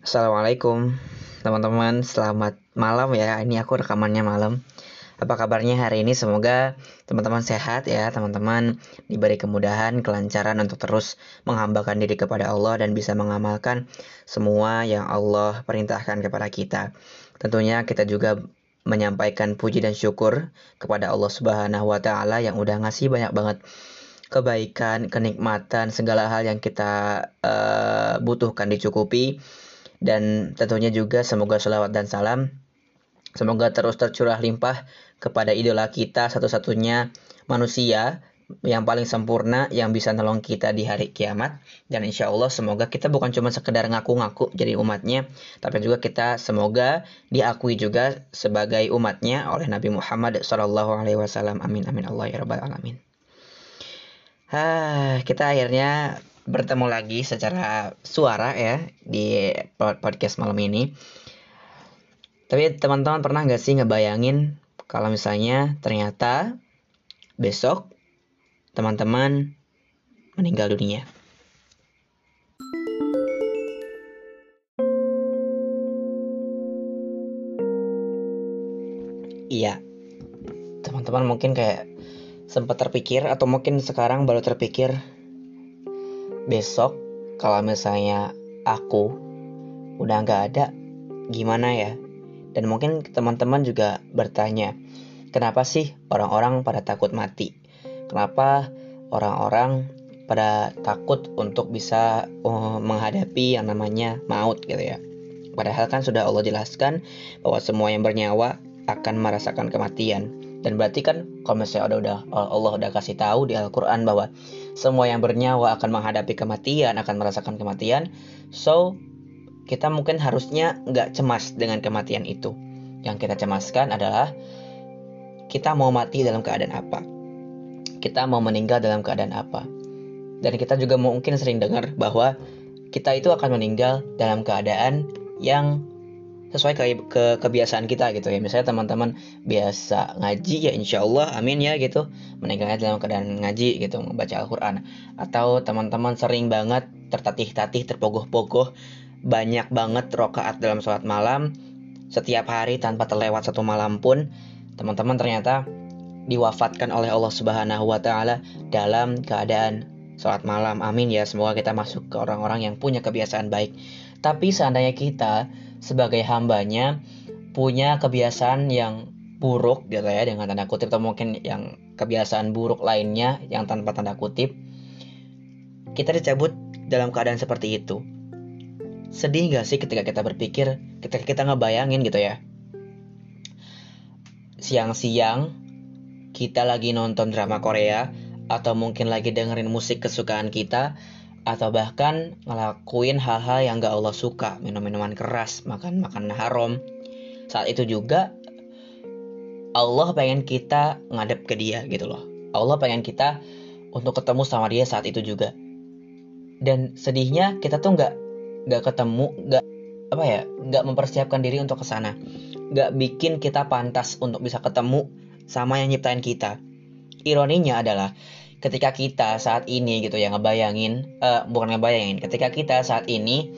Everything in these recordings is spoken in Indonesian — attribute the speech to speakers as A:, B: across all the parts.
A: Assalamualaikum teman-teman, selamat malam ya. Ini aku rekamannya malam. Apa kabarnya hari ini? Semoga teman-teman sehat ya, teman-teman diberi kemudahan, kelancaran untuk terus menghambakan diri kepada Allah dan bisa mengamalkan semua yang Allah perintahkan kepada kita. Tentunya kita juga menyampaikan puji dan syukur kepada Allah Subhanahu wa taala yang udah ngasih banyak banget kebaikan, kenikmatan, segala hal yang kita uh, butuhkan dicukupi dan tentunya juga semoga sholawat dan salam semoga terus tercurah limpah kepada idola kita satu-satunya manusia yang paling sempurna yang bisa nolong kita di hari kiamat. Dan insya Allah semoga kita bukan cuma sekedar ngaku-ngaku jadi umatnya tapi juga kita semoga diakui juga sebagai umatnya oleh Nabi Muhammad Wasallam. Amin amin. Allah ya rabbal alamin. Ah, kita akhirnya bertemu lagi secara suara ya di podcast malam ini. Tapi teman-teman pernah gak sih ngebayangin kalau misalnya ternyata besok teman-teman meninggal dunia? Iya, teman-teman mungkin kayak sempat terpikir atau mungkin sekarang baru terpikir besok kalau misalnya aku udah nggak ada gimana ya? Dan mungkin teman-teman juga bertanya kenapa sih orang-orang pada takut mati? Kenapa orang-orang pada takut untuk bisa uh, menghadapi yang namanya maut gitu ya? Padahal kan sudah Allah jelaskan bahwa semua yang bernyawa akan merasakan kematian. Dan berarti kan kalau misalnya udah Allah udah kasih tahu di Al-Qur'an bahwa semua yang bernyawa akan menghadapi kematian, akan merasakan kematian. So, kita mungkin harusnya nggak cemas dengan kematian itu. Yang kita cemaskan adalah kita mau mati dalam keadaan apa. Kita mau meninggal dalam keadaan apa. Dan kita juga mungkin sering dengar bahwa kita itu akan meninggal dalam keadaan yang sesuai ke, ke kebiasaan kita gitu ya misalnya teman-teman biasa ngaji ya insya Allah amin ya gitu meninggalnya dalam keadaan ngaji gitu membaca Al-Quran atau teman-teman sering banget tertatih-tatih terpogoh-pogoh banyak banget rokaat dalam sholat malam setiap hari tanpa terlewat satu malam pun teman-teman ternyata diwafatkan oleh Allah Subhanahu wa taala dalam keadaan sholat malam. Amin ya, semoga kita masuk ke orang-orang yang punya kebiasaan baik. Tapi seandainya kita sebagai hambanya punya kebiasaan yang buruk gitu ya dengan tanda kutip atau mungkin yang kebiasaan buruk lainnya yang tanpa tanda kutip kita dicabut dalam keadaan seperti itu. Sedih gak sih ketika kita berpikir ketika kita ngebayangin gitu ya? Siang-siang kita lagi nonton drama Korea atau mungkin lagi dengerin musik kesukaan kita atau bahkan ngelakuin hal-hal yang gak Allah suka, minum-minuman keras, makan makan haram. Saat itu juga Allah pengen kita ngadep ke dia gitu loh. Allah pengen kita untuk ketemu sama dia saat itu juga. Dan sedihnya kita tuh nggak nggak ketemu, nggak apa ya, nggak mempersiapkan diri untuk ke sana. Nggak bikin kita pantas untuk bisa ketemu sama yang nyiptain kita. Ironinya adalah ketika kita saat ini gitu ya ngebayangin uh, bukan ngebayangin ketika kita saat ini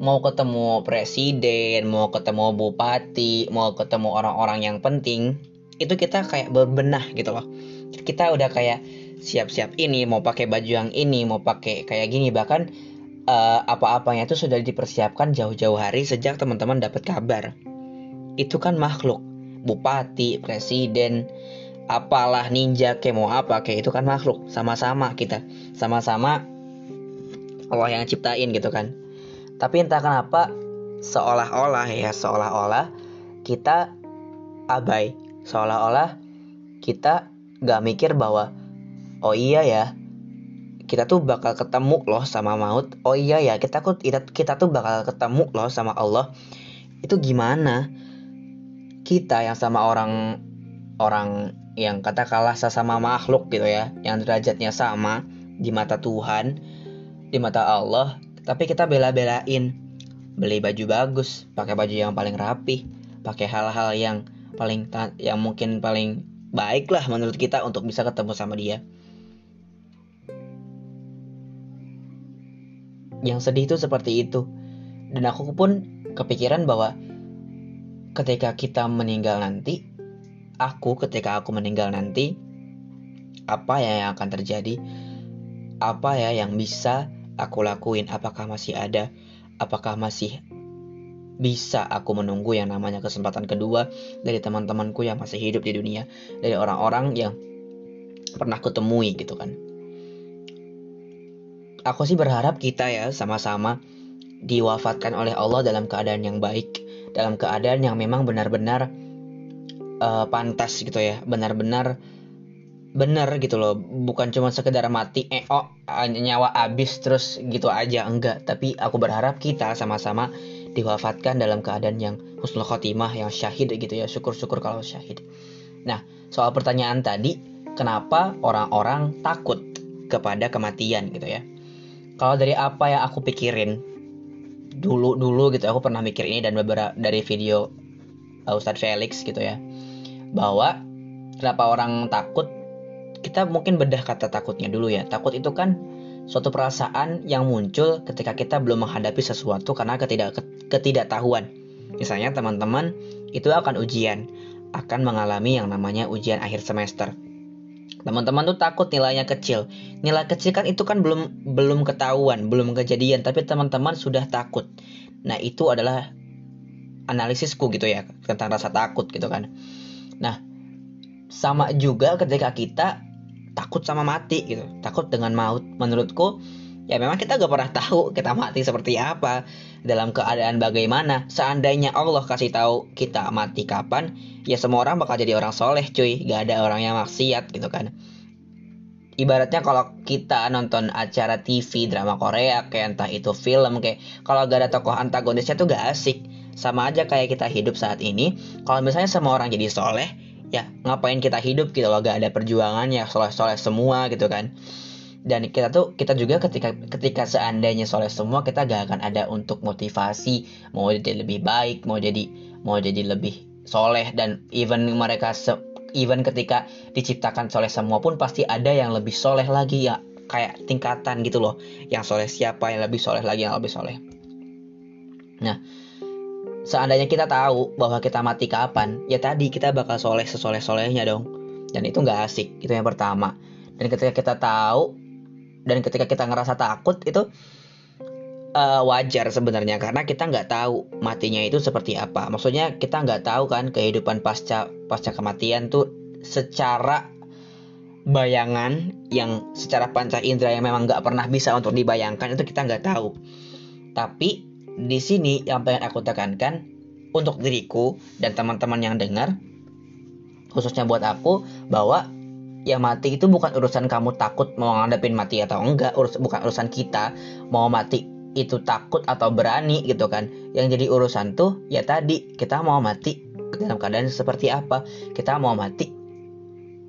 A: mau ketemu presiden mau ketemu bupati mau ketemu orang-orang yang penting itu kita kayak berbenah gitu loh. Kita udah kayak siap-siap ini mau pakai baju yang ini mau pakai kayak gini. Bahkan uh, apa-apanya itu sudah dipersiapkan jauh-jauh hari sejak teman-teman dapat kabar. Itu kan makhluk. Bupati presiden apalah ninja kayak mau apa kayak itu kan makhluk. Sama-sama kita. Sama-sama Allah yang ciptain gitu kan. Tapi entah kenapa seolah-olah ya seolah-olah kita abai. Seolah-olah kita gak mikir bahwa oh iya ya kita tuh bakal ketemu loh sama maut. Oh iya ya kita kita, kita tuh bakal ketemu loh sama Allah. Itu gimana? Kita yang sama orang orang yang katakanlah sesama makhluk gitu ya, yang derajatnya sama di mata Tuhan, di mata Allah, tapi kita bela-belain beli baju bagus, pakai baju yang paling rapi, pakai hal-hal yang paling yang mungkin paling baik lah menurut kita untuk bisa ketemu sama dia. Yang sedih itu seperti itu. dan aku pun kepikiran bahwa ketika kita meninggal nanti aku ketika aku meninggal nanti apa ya yang akan terjadi? Apa ya yang bisa aku lakuin? Apakah masih ada? Apakah masih bisa aku menunggu yang namanya kesempatan kedua dari teman-temanku yang masih hidup di dunia, dari orang-orang yang pernah kutemui gitu kan. Aku sih berharap kita ya sama-sama diwafatkan oleh Allah dalam keadaan yang baik, dalam keadaan yang memang benar-benar uh, pantas gitu ya, benar-benar benar gitu loh. Bukan cuma sekedar mati eh oh nyawa habis terus gitu aja. Enggak. Tapi aku berharap kita sama-sama diwafatkan dalam keadaan yang husnul khotimah yang syahid gitu ya. Syukur-syukur kalau syahid. Nah soal pertanyaan tadi kenapa orang-orang takut kepada kematian gitu ya? Kalau dari apa yang aku pikirin dulu dulu gitu aku pernah mikir ini dan beberapa dari video uh, Ustadz Felix gitu ya bahwa kenapa orang takut kita mungkin bedah kata takutnya dulu ya takut itu kan suatu perasaan yang muncul ketika kita belum menghadapi sesuatu karena ketidak ketidaktahuan. Misalnya teman-teman itu akan ujian, akan mengalami yang namanya ujian akhir semester. Teman-teman tuh takut nilainya kecil. Nilai kecil kan itu kan belum belum ketahuan, belum kejadian, tapi teman-teman sudah takut. Nah, itu adalah analisisku gitu ya tentang rasa takut gitu kan. Nah, sama juga ketika kita takut sama mati gitu. Takut dengan maut. Menurutku ya memang kita gak pernah tahu kita mati seperti apa dalam keadaan bagaimana. Seandainya Allah kasih tahu kita mati kapan ya semua orang bakal jadi orang soleh cuy. Gak ada orang yang maksiat gitu kan. Ibaratnya kalau kita nonton acara TV drama Korea kayak entah itu film kayak kalau gak ada tokoh antagonisnya tuh gak asik sama aja kayak kita hidup saat ini. Kalau misalnya semua orang jadi soleh ya ngapain kita hidup gitu loh? Gak ada perjuangan ya soleh-soleh semua gitu kan. Dan kita tuh kita juga ketika ketika seandainya soleh semua kita gak akan ada untuk motivasi mau jadi lebih baik mau jadi mau jadi lebih soleh. Dan even mereka se, even ketika diciptakan soleh semua pun pasti ada yang lebih soleh lagi ya kayak tingkatan gitu loh. Yang soleh siapa yang lebih soleh lagi yang lebih soleh. Nah seandainya kita tahu bahwa kita mati kapan, ya tadi kita bakal soleh sesoleh-solehnya dong. Dan itu nggak asik, itu yang pertama. Dan ketika kita tahu, dan ketika kita ngerasa takut itu uh, wajar sebenarnya karena kita nggak tahu matinya itu seperti apa. Maksudnya kita nggak tahu kan kehidupan pasca pasca kematian tuh secara bayangan yang secara panca indera yang memang nggak pernah bisa untuk dibayangkan itu kita nggak tahu. Tapi di sini yang pengen aku tekankan untuk diriku dan teman-teman yang dengar khususnya buat aku bahwa ya mati itu bukan urusan kamu takut mau ngadepin mati atau enggak urus bukan urusan kita mau mati itu takut atau berani gitu kan. Yang jadi urusan tuh ya tadi kita mau mati dalam keadaan seperti apa kita mau mati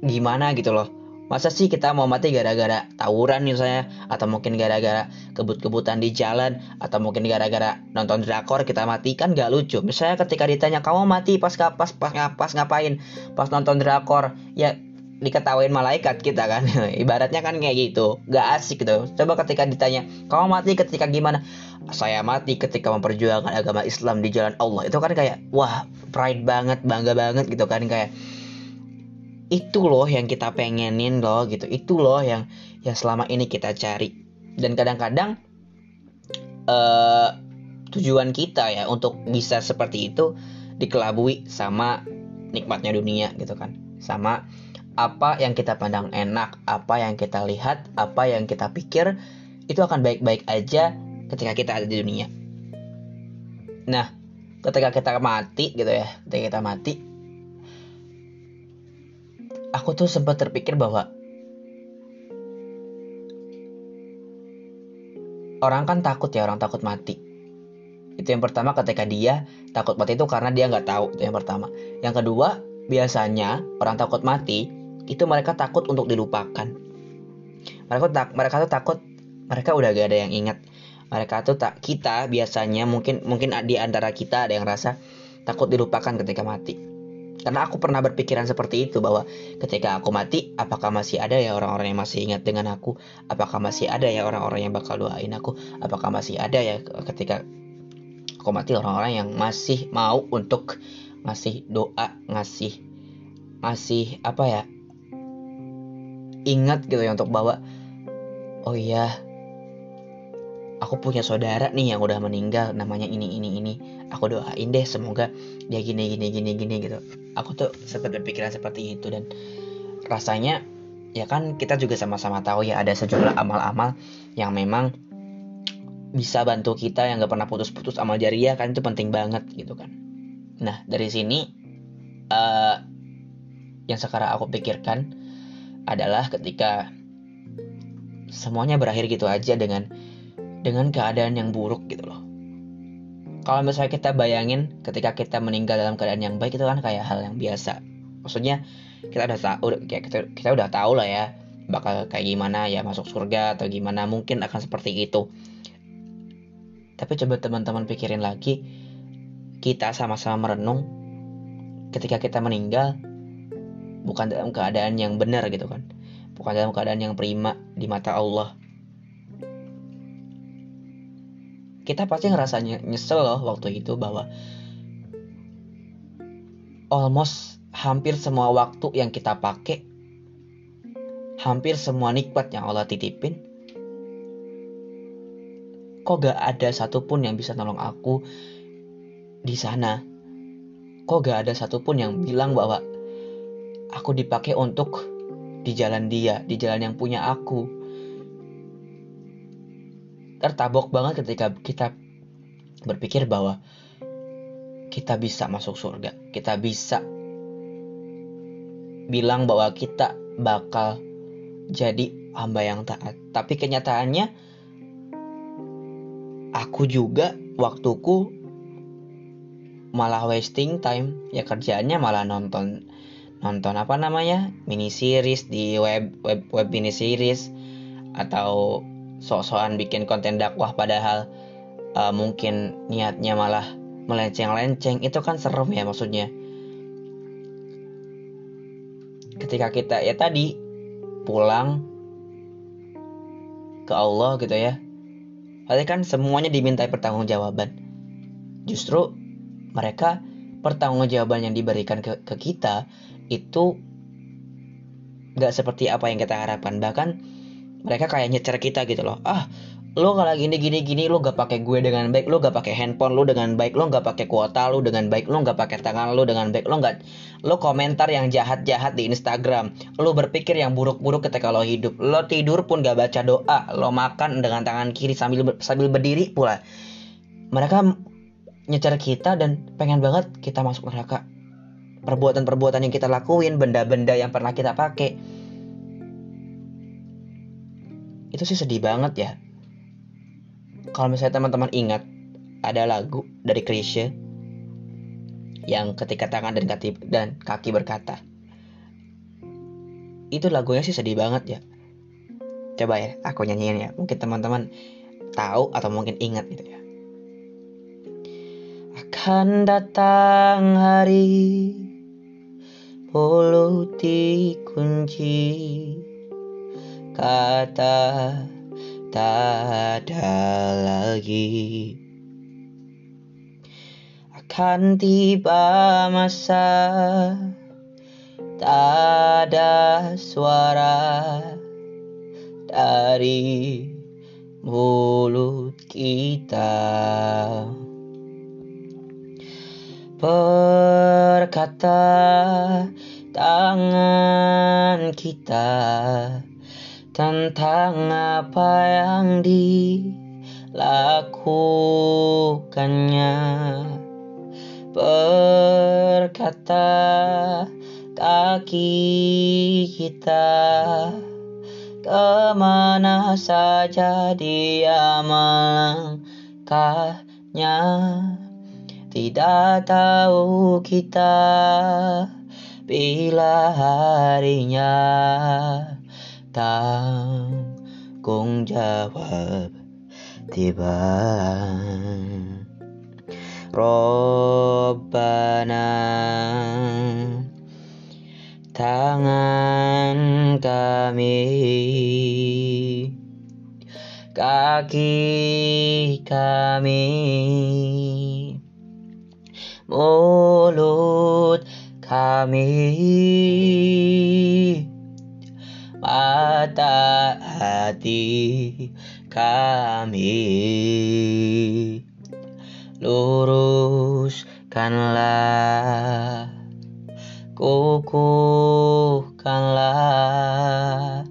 A: gimana gitu loh Masa sih kita mau mati gara-gara tawuran misalnya? Atau mungkin gara-gara kebut-kebutan di jalan? Atau mungkin gara-gara nonton drakor kita mati kan gak lucu. Misalnya ketika ditanya kamu mati pas pas pas, pas ngapain? Pas nonton drakor. Ya diketawain malaikat kita kan. Ibaratnya kan kayak gitu. Gak asik gitu. Coba ketika ditanya kamu mati ketika gimana? Saya mati ketika memperjuangkan agama Islam di jalan Allah. Itu kan kayak wah pride banget bangga banget gitu kan kayak itu loh yang kita pengenin loh gitu. Itu loh yang yang selama ini kita cari. Dan kadang-kadang uh, tujuan kita ya untuk bisa seperti itu dikelabui sama nikmatnya dunia gitu kan. Sama apa yang kita pandang enak apa yang kita lihat apa yang kita pikir itu akan baik-baik aja ketika kita ada di dunia. Nah ketika kita mati gitu ya ketika kita mati aku tuh sempat terpikir bahwa orang kan takut ya orang takut mati. Itu yang pertama ketika dia takut mati itu karena dia nggak tahu itu yang pertama. Yang kedua biasanya orang takut mati itu mereka takut untuk dilupakan. Mereka tak mereka tuh takut mereka udah gak ada yang ingat. Mereka tuh tak kita biasanya mungkin mungkin di antara kita ada yang rasa takut dilupakan ketika mati karena aku pernah berpikiran seperti itu bahwa ketika aku mati, apakah masih ada ya orang-orang yang masih ingat dengan aku? Apakah masih ada ya orang-orang yang bakal doain aku? Apakah masih ada ya ketika aku mati orang-orang yang masih mau untuk ngasih doa ngasih ngasih apa ya ingat gitu ya untuk bawa oh iya aku punya saudara nih yang udah meninggal namanya ini ini ini. Aku doain deh semoga dia gini gini gini gini gitu. Aku tuh sempat berpikiran seperti itu dan rasanya ya kan kita juga sama-sama tahu ya ada sejumlah amal-amal yang memang bisa bantu kita yang gak pernah putus-putus amal jariah kan itu penting banget gitu kan. Nah dari sini uh, yang sekarang aku pikirkan adalah ketika semuanya berakhir gitu aja dengan dengan keadaan yang buruk gitu loh kalau misalnya kita bayangin ketika kita meninggal dalam keadaan yang baik itu kan kayak hal yang biasa maksudnya kita udah tahu kayak kita, kita udah tahu lah ya bakal kayak gimana ya masuk surga atau gimana mungkin akan seperti itu tapi coba teman-teman pikirin lagi, kita sama-sama merenung ketika kita meninggal bukan dalam keadaan yang benar gitu kan. Bukan dalam keadaan yang prima di mata Allah. Kita pasti ngerasanya nyesel loh waktu itu bahwa almost hampir semua waktu yang kita pakai hampir semua nikmat yang Allah titipin kok gak ada satupun yang bisa nolong aku di sana? Kok gak ada satupun yang bilang bahwa aku dipakai untuk di jalan dia di jalan yang punya aku tertabok banget ketika kita berpikir bahwa kita bisa masuk surga. Kita bisa bilang bahwa kita bakal jadi hamba yang taat. Tapi kenyataannya aku juga waktuku malah wasting time. Ya kerjaannya malah nonton nonton apa namanya? Mini series di web web web mini series atau sok-sokan bikin konten dakwah padahal uh, mungkin niatnya malah melenceng-lenceng itu kan serem ya maksudnya ketika kita ya tadi pulang ke Allah gitu ya Berarti kan semuanya dimintai pertanggungjawaban. Justru mereka pertanggungjawaban yang diberikan ke, ke kita itu gak seperti apa yang kita harapkan. Bahkan mereka kayak nyecer kita gitu loh. Ah, lo kalau gini gini gini lo gak pakai gue dengan baik lo gak pakai handphone lo dengan baik lo gak pakai kuota lo dengan baik lo gak pakai tangan lo dengan baik lo gak lo komentar yang jahat jahat di Instagram lo berpikir yang buruk buruk ketika lo hidup lo tidur pun gak baca doa lo makan dengan tangan kiri sambil sambil berdiri pula. Mereka nyecer kita dan pengen banget kita masuk neraka. Perbuatan-perbuatan yang kita lakuin benda-benda yang pernah kita pakai itu sih sedih banget ya. Kalau misalnya teman-teman ingat ada lagu dari Krisye yang ketika tangan dan kaki dan kaki berkata itu lagunya sih sedih banget ya. Coba ya aku nyanyiin ya. Mungkin teman-teman tahu atau mungkin ingat gitu ya. Akan datang hari mulut dikunci kata tak ada lagi. Akan tiba masa tak ada suara dari mulut kita. Berkata tangan kita tentang apa yang dilakukannya. Berkata kaki kita ke mana saja dia melangkahnya tidak tahu kita bila harinya tanggung jawab tiba. Robbana tangan kami kaki kami mulut kami mata hati kami. Luruskanlah kukuhkanlah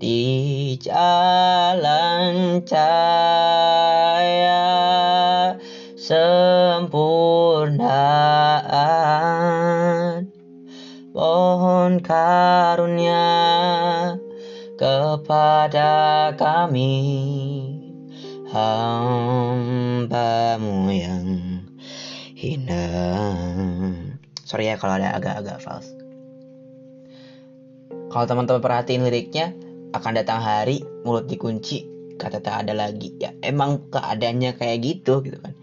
A: di jalan cahaya sempurnaan. Mohon karunia kepada kami. Hambamu yang hina. Sorry ya kalau ada agak-agak false kalau teman-teman perhatiin liriknya akan datang hari mulut dikunci kata tak ada lagi. Ya emang keadaannya kayak gitu gitu kan.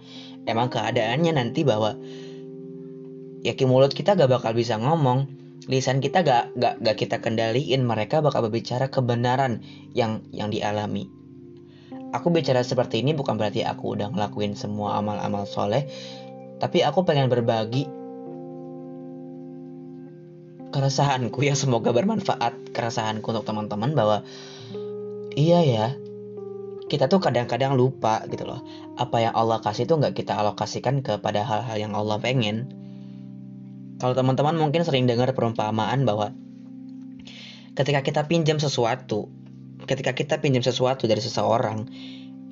A: Emang keadaannya nanti bahwa ya mulut kita gak bakal bisa ngomong lisan kita gak, gak, gak kita kendaliin mereka bakal berbicara kebenaran yang yang dialami. Aku bicara seperti ini bukan berarti aku udah ngelakuin semua amal-amal soleh tapi aku pengen berbagi keresahanku yang semoga bermanfaat keresahanku untuk teman-teman bahwa iya ya kita tuh kadang-kadang lupa gitu loh. Apa yang Allah kasih tuh nggak kita alokasikan kepada hal-hal yang Allah pengen kalau teman-teman mungkin sering dengar perumpamaan bahwa ketika kita pinjam sesuatu, ketika kita pinjam sesuatu dari seseorang,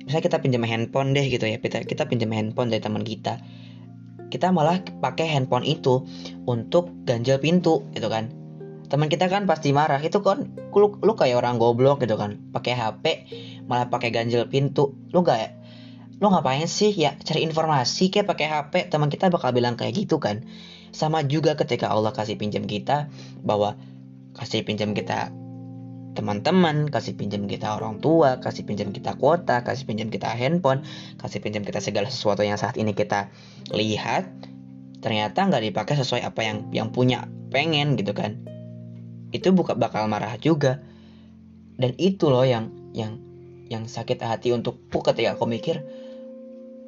A: misalnya kita pinjam handphone deh gitu ya, kita, kita pinjam handphone dari teman kita, kita malah pakai handphone itu untuk ganjel pintu gitu kan. Teman kita kan pasti marah, itu kan lu, lu kayak orang goblok gitu kan, pakai HP malah pakai ganjel pintu, lu gak lu ngapain sih ya cari informasi kayak pakai HP teman kita bakal bilang kayak gitu kan sama juga ketika Allah kasih pinjam kita bahwa kasih pinjam kita teman-teman, kasih pinjam kita orang tua, kasih pinjam kita kuota, kasih pinjam kita handphone, kasih pinjam kita segala sesuatu yang saat ini kita lihat, ternyata nggak dipakai sesuai apa yang yang punya pengen gitu kan. Itu buka bakal marah juga. Dan itu loh yang yang yang sakit hati untukku ketika aku mikir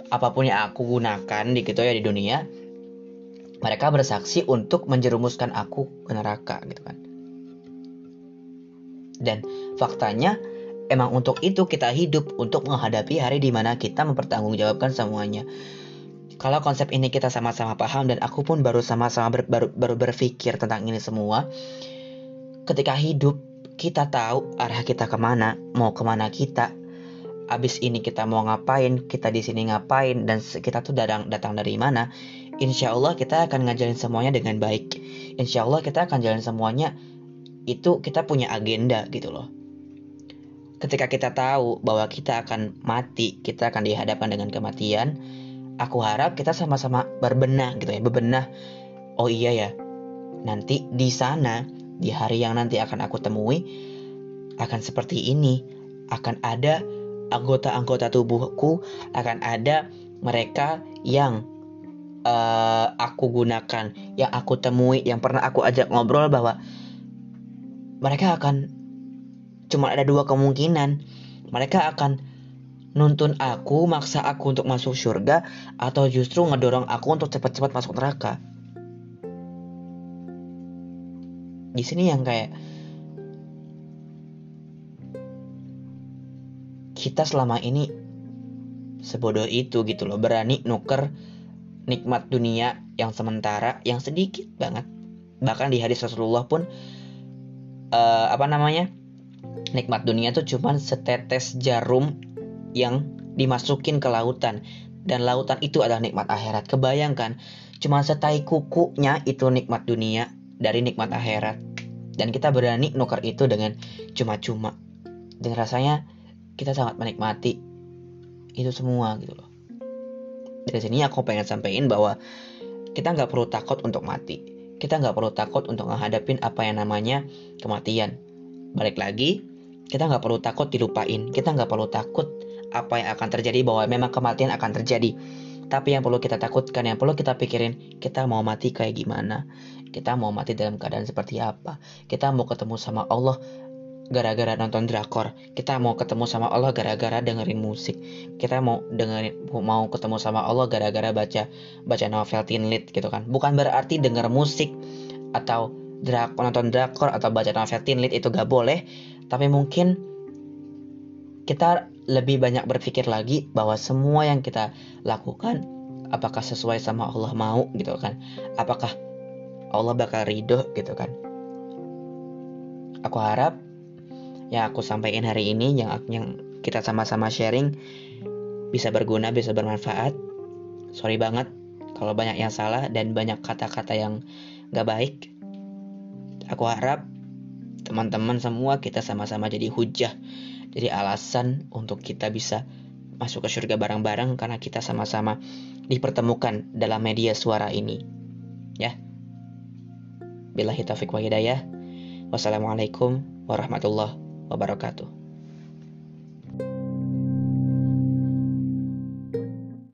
A: apa pun yang aku gunakan di gitu ya di dunia mereka bersaksi untuk menjerumuskan aku ke neraka gitu kan. Dan faktanya emang untuk itu kita hidup untuk menghadapi hari di mana kita mempertanggungjawabkan semuanya. Kalau konsep ini kita sama-sama paham dan aku pun baru sama-sama ber, baru, baru berpikir tentang ini semua. Ketika hidup kita tahu arah kita ke mana, mau ke mana kita. Abis ini kita mau ngapain, kita di sini ngapain, dan kita tuh datang datang dari mana insya Allah kita akan ngajarin semuanya dengan baik. Insya Allah kita akan jalan semuanya itu kita punya agenda gitu loh. Ketika kita tahu bahwa kita akan mati, kita akan dihadapkan dengan kematian, aku harap kita sama-sama berbenah gitu ya, berbenah. Oh iya ya, nanti di sana, di hari yang nanti akan aku temui, akan seperti ini. Akan ada anggota-anggota tubuhku, akan ada mereka yang uh, aku gunakan, yang aku temui, yang pernah aku ajak ngobrol bahwa mereka akan cuma ada dua kemungkinan. Mereka akan nuntun aku, maksa aku untuk masuk surga, atau justru ngedorong aku untuk cepat-cepat masuk neraka. Di sini yang kayak kita selama ini sebodoh itu gitu loh berani nuker nikmat dunia yang sementara yang sedikit banget. Bahkan di hadis Rasulullah pun uh, apa namanya nikmat dunia itu cuma setetes jarum yang dimasukin ke lautan. Dan lautan itu adalah nikmat akhirat. Kebayangkan cuma setai kukunya itu nikmat dunia dari nikmat akhirat. Dan kita berani nuker itu dengan cuma-cuma. Dan rasanya kita sangat menikmati itu semua gitu loh dari sini aku pengen sampaikan bahwa kita nggak perlu takut untuk mati. Kita nggak perlu takut untuk menghadapin apa yang namanya kematian. Balik lagi, kita nggak perlu takut dilupain. Kita nggak perlu takut apa yang akan terjadi bahwa memang kematian akan terjadi. Tapi yang perlu kita takutkan, yang perlu kita pikirin, kita mau mati kayak gimana? Kita mau mati dalam keadaan seperti apa? Kita mau ketemu sama Allah gara-gara nonton drakor. Kita mau ketemu sama Allah gara-gara dengerin musik. Kita mau dengerin mau ketemu sama Allah gara-gara baca baca novel teen lit gitu kan. Bukan berarti denger musik atau drak nonton drakor atau baca novel teen lit itu gak boleh. Tapi mungkin kita lebih banyak berpikir lagi bahwa semua yang kita lakukan apakah sesuai sama Allah mau gitu kan? Apakah Allah bakal ridho gitu kan? Aku harap yang aku sampaikan hari ini yang yang kita sama-sama sharing bisa berguna, bisa bermanfaat. Sorry banget kalau banyak yang salah dan banyak kata-kata yang gak baik. Aku harap teman-teman semua kita sama-sama jadi hujah, jadi alasan untuk kita bisa masuk ke surga bareng-bareng karena kita sama-sama dipertemukan dalam media suara ini. Ya. Billahi taufiq wa hidayah. Wassalamualaikum warahmatullahi wabarakatuh.